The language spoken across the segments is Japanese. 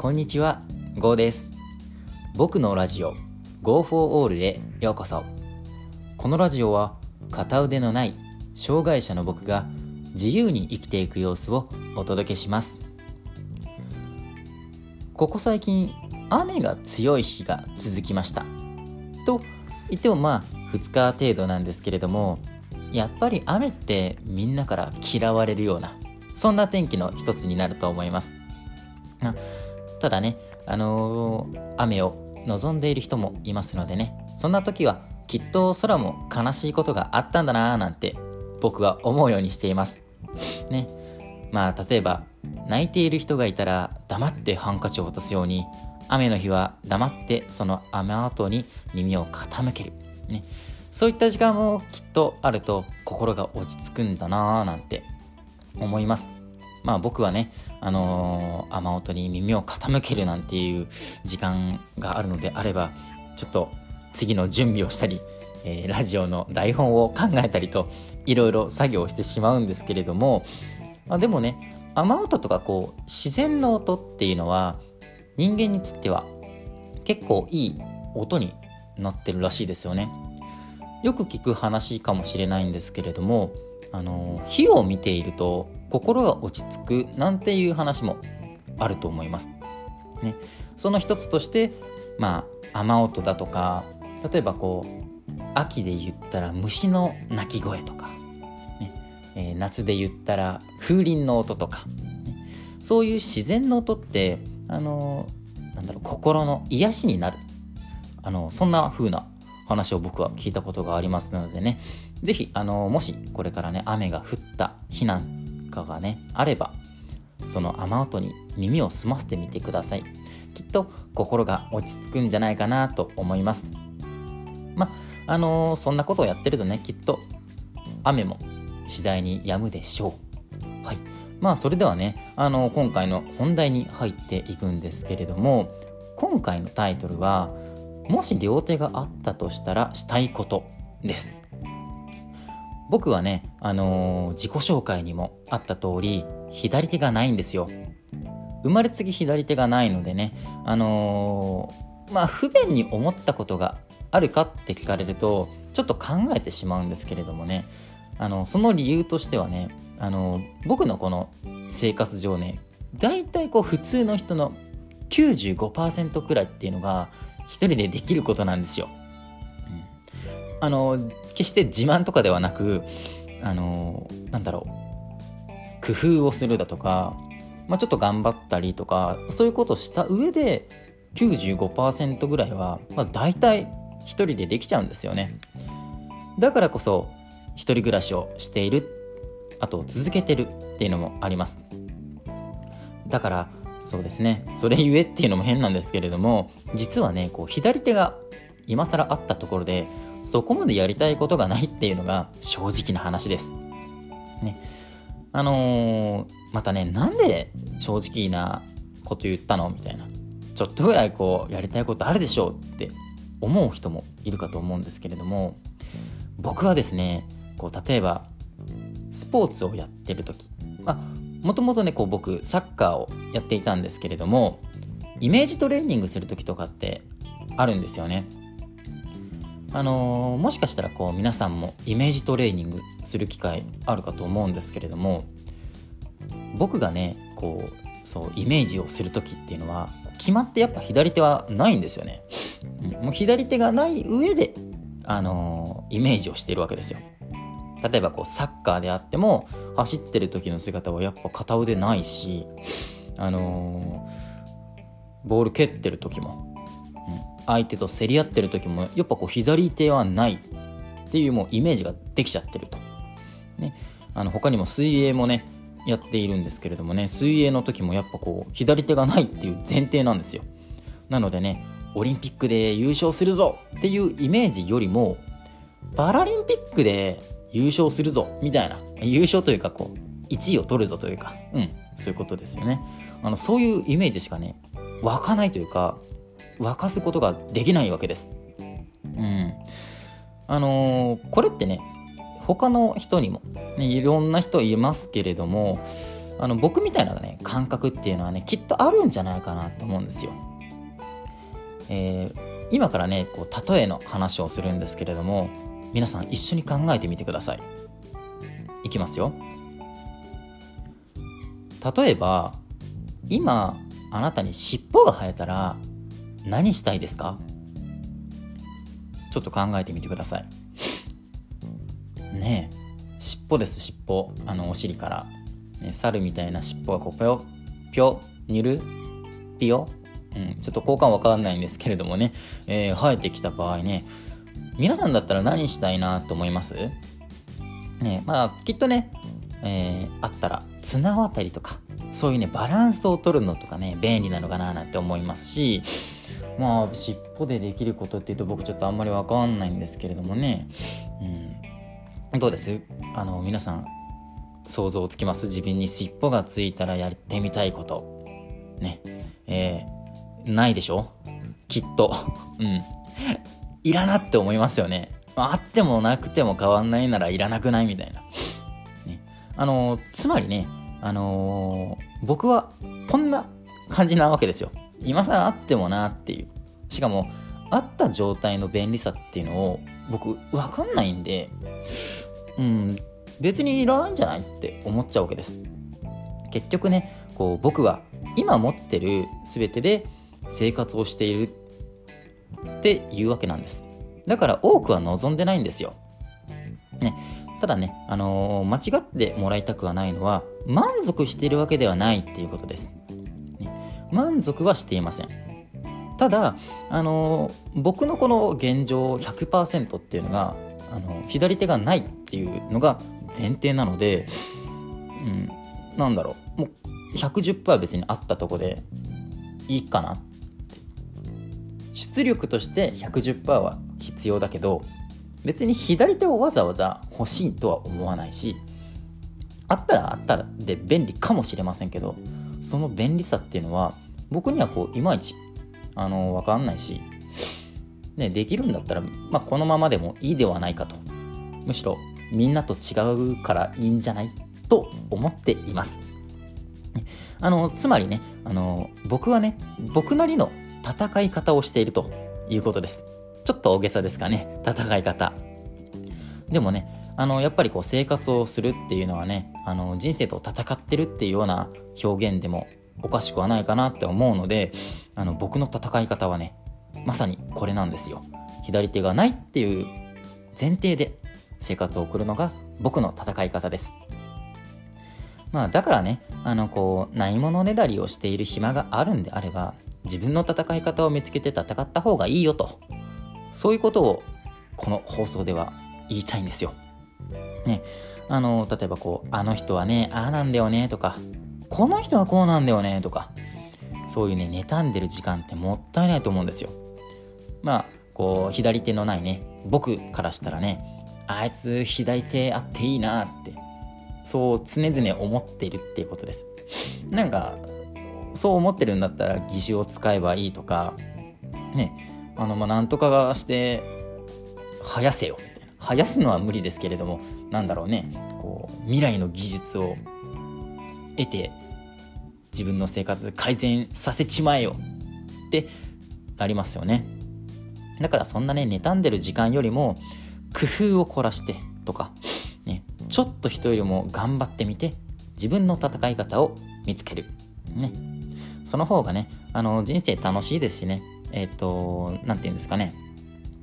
こんにちは、ゴーです。僕のラジオ Go for All へようこそ。このラジオは片腕のない障害者の僕が自由に生きていく様子をお届けします。ここ最近雨が強い日が続きました。と言ってもまあ2日程度なんですけれども、やっぱり雨ってみんなから嫌われるようなそんな天気の一つになると思います。あただね、あのー雨を望んでいる人もいますのでね、そんな時はきっと空も悲しいことがあったんだなぁなんて僕は思うようにしています。ね。まあ例えば泣いている人がいたら黙ってハンカチを渡すように雨の日は黙ってその雨音に耳を傾ける。ね。そういった時間もきっとあると心が落ち着くんだなぁなんて思います。まあ僕はね、あのー雨音に耳を傾けるなんていう時間があるのであれば、ちょっと次の準備をしたり、えーラジオの台本を考えたりと、いろいろ作業をしてしまうんですけれども、まあ、でもね、雨音とかこう、自然の音っていうのは、人間にとっては結構いい音になってるらしいですよね。よく聞く話かもしれないんですけれども、あの火を見ていると心が落ち着くなんていう話もあると思います。ね、その一つとしてまあ雨音だとか例えばこう秋で言ったら虫の鳴き声とか、ね。えー夏で言ったら風鈴の音とか、ね。そういう自然の音ってあのなんだろう心の癒しになる。あのそんな風な話を僕は聞いたことがありますのでね。ぜひあのもしこれからね雨が降った日なんかがねあればその雨音に耳を澄ませてみてください。きっと心が落ち着くんじゃないかなと思います。まあのそんなことをやってるとねきっと雨も次第に止むでしょう。はい。まあそれではねあの今回の本題に入っていくんですけれども今回のタイトルはもし両手があったとしたらしたいことです。僕はね、あのー自己紹介にもあった通り左手がないんですよ。生まれつき左手がないのでねあのーまあ不便に思ったことがあるかって聞かれるとちょっと考えてしまうんですけれどもね。あのその理由としてはねあの僕のこの生活上ね大体こう普通の人の95%くらいっていうのが一人でできることなんですよ。うんあの決して自慢とかではなくあのなんだろう工夫をするだとか、まあ、ちょっと頑張ったりとかそういうことをした上で95%ぐらいは、まあ、大体一人でできちゃうんですよね。だからこそ一人暮らしをしているあと続けてるっていうのもあります。だからそうですねそれゆえっていうのも変なんですけれども実はねこう左手が今更あったところでそこまでやりたいことがないっていうのが正直な話です。ね。あのーまたねなんで正直なこと言ったのみたいなちょっとぐらいこうやりたいことあるでしょうって思う人もいるかと思うんですけれども僕はですねこう例えばスポーツをやってる時あもともとねこう僕サッカーをやっていたんですけれどもイメージトレーニングする時とかってあるんですよね。あのーもしかしたらこう皆さんもイメージトレーニングする機会あるかと思うんですけれども僕がねこうそうイメージをする時っていうのは決まってやっぱ左手はないんですよね、もう左手がない上で、あのーイメージをしているわけですよ。例えばこうサッカーであっても走ってる時の姿はやっぱ片腕ないしあのーボール蹴ってる時も、うん相手と競り合ってる時もやっぱこう左手はないっていうもうイメージができちゃってると。ね、あの他にも水泳もねやっているんですけれどもね水泳の時もやっぱこう左手がないっていう前提なんですよ。なのでねオリンピックで優勝するぞっていうイメージよりもパラリンピックで優勝するぞみたいな。優勝というかこう1位を取るぞというか。うん。そういうことですよね。あのそういうイメージしかね湧かないというか沸かすことができないわけです。うん。あのーこれってね他の人にも、ね、いろんな人いますけれどもあの僕みたいなね感覚っていうのはねきっとあるんじゃないかなと思うんですよ。えー、今からねこう例えの話をするんですけれども皆さん一緒に考えてみてください。いきますよ。例えば今あなたに尻尾が生えたら何したいですか？ちょっと考えてみてください。ねえ尻尾です尻尾あのお尻から、ね、猿みたいな尻尾がこうぴょぴょにるぴよ、うん、ちょっと交換わかんないんですけれどもね、えー、生えてきた場合ね皆さんだったら何したいなと思います？ねまあきっとね、えー、あったら綱渡りとかそういうねバランスを取るのとかね便利なのかななんて思いますしまあ尻尾でできることっていうと僕ちょっとあんまりわかんないんですけれどもね、うん、どうです？あの皆さん想像つきます？自分に尻尾がついたらやってみたいこと。ね。えー、ないでしょ？きっと。うん。いらなって思いますよね。あってもなくても変わんないならいらなくないみたいな、ね、あのつまりねあのー、僕はこんな感じなわけですよ。今更あってもなっていう。しかもあった状態の便利さっていうのを僕分かんないんでうん別にいらないんじゃないって思っちゃうわけです。結局ねこう僕は今持ってる全てで生活をしているっていうわけなんです。だから多くは望んでないんですよ。ね。ただね、あのー、間違ってもらいたくはないのは満足しているわけではないっていうことです、ね、満足はしていません。ただ、あのー、僕のこの現状100%っていうのがあの左手がないっていうのが前提なので、うん、なんだろう。もう110%別にあったとこでいいかな。って出力として110%は必要だけど別に左手をわざわざ欲しいとは思わないしあったらあったらで便利かもしれませんけどその便利さっていうのは僕にはこういまいちあの分かんないしね、できるんだったら、まあ、このままでもいいではないかと。むしろ、みんなと違うからいいんじゃないと思っています。あの、つまりね、あの、僕はね、僕なりの戦い方をしているということです。ちょっと大げさですかね、戦い方。でもね、あの、やっぱりこう生活をするっていうのはね、あの、人生と戦ってるっていうような表現でもおかしくはないかなって思うので、あの、僕の戦い方はね、まさにこれなんですよ左手がないっていう前提で生活を送るのが僕の戦い方ですまあだからねあのこうないものねだりをしている暇があるんであれば自分の戦い方を見つけて戦った方がいいよとそういうことをこの放送では言いたいんですよ。ね、あの例えばこう「あの人はねああなんだよね」とか「この人はこうなんだよね」とかそういうね妬んでる時間ってもったいないと思うんですよ。まあこう左手のないね僕からしたらねあいつ左手あっていいなってそう常々思っているっていうことですなんかそう思ってるんだったら義手を使えばいいとかねあのまあなんとかがして生やせよみたいな生やすのは無理ですけれどもなんだろうねこう未来の技術を得て自分の生活改善させちまえよってなりますよねだからそんなね、妬んでる時間よりも、工夫を凝らしてとか、ね、ちょっと人よりも頑張ってみて、自分の戦い方を見つける。ね。その方がね、あの、人生楽しいですしね、えっ、ー、と、なんて言うんですかね。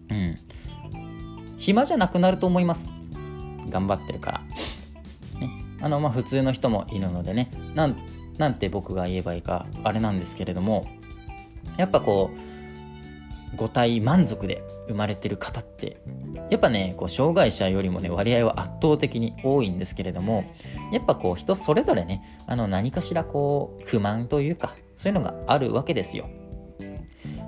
うん。暇じゃなくなると思います。頑張ってるから。ね。あの、まあ、普通の人もいるのでね、なん、なんて僕が言えばいいか、あれなんですけれども、やっぱこう、五体満足で生まれてる方ってやっぱねこう障害者よりもね割合は圧倒的に多いんですけれどもやっぱこう人それぞれねあの何かしらこう不満というかそういうのがあるわけですよ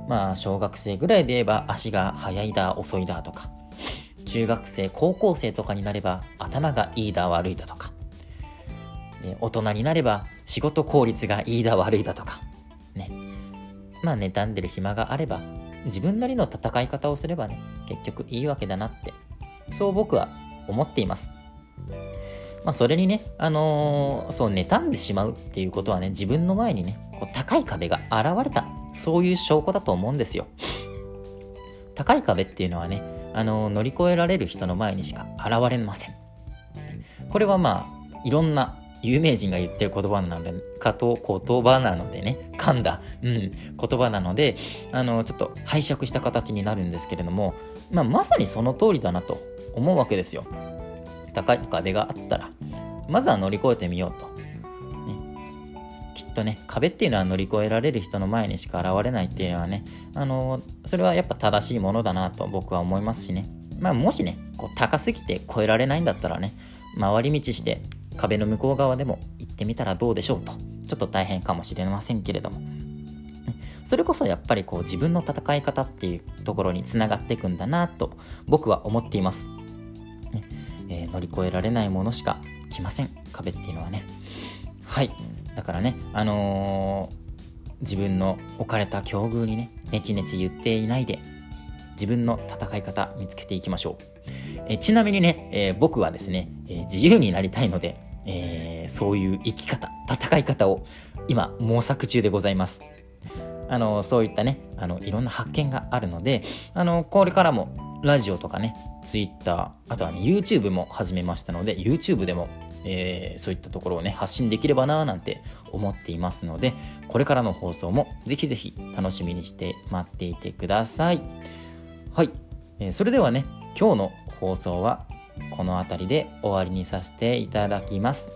まあ小学生ぐらいで言えば足が速いだ遅いだとか中学生高校生とかになれば頭がいいだ悪いだとかで大人になれば仕事効率がいいだ悪いだとかねまあ妬んでる暇があれば自分なりの戦い方をすればね、結局いいわけだなって、そう僕は思っています。まあ、それにね、あのー、そう、妬んでしまうっていうことはね、自分の前にね、こう高い壁が現れた、そういう証拠だと思うんですよ。高い壁っていうのはね、あのー、乗り越えられる人の前にしか現れません。これはまあ、いろんな有名人が言ってる言葉なので、かと言葉なのでね、噛んだ、うん、言葉なので、あの、ちょっと拝借した形になるんですけれども、まあ、まさにその通りだなと思うわけですよ。高い壁があったら、まずは乗り越えてみようと。ね、きっとね、壁っていうのは乗り越えられる人の前にしか現れないっていうのはね、あの、それはやっぱ正しいものだなと僕は思いますしね。まあ、もしね、こう高すぎて越えられないんだったらね、回り道して壁の向こう側でも行ってみたらどうでしょうと。ちょっと大変かもしれませんけれども。それこそやっぱりこう自分の戦い方っていうところにつながっていくんだなと僕は思っています。ね、乗り越えられないものしか来ません。壁っていうのはね。はい。だからね、あのー、自分の置かれた境遇にね、ネチネチ言っていないで、自分の戦い方見つけていきましょう。えちなみにね、えー、僕はですね、え自由になりたいので、えー、そういう生き方、戦い方を今模索中でございます。あの、そういったね、あの、いろんな発見があるので、あの、これからもラジオとかね、Twitter、あとはね、YouTube も始めましたので、YouTube でも、えー、そういったところをね、発信できればなぁなんて思っていますので、これからの放送もぜひぜひ楽しみにして待っていてください。はい。えー、それではね、今日の放送はこの辺りで終わりにさせていただきます。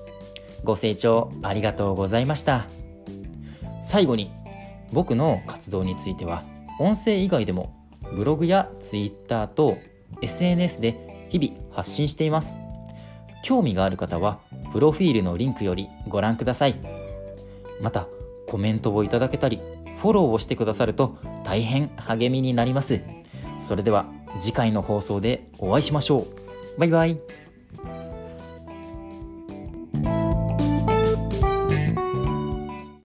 ご清聴ありがとうございました。最後に僕の活動については音声以外でもブログや Twitter と SNS で日々発信しています。興味がある方はプロフィールのリンクよりご覧ください。またコメントをいただけたりフォローをしてくださると大変励みになります。それでは次回の放送でお会いしましょう。バイバイ。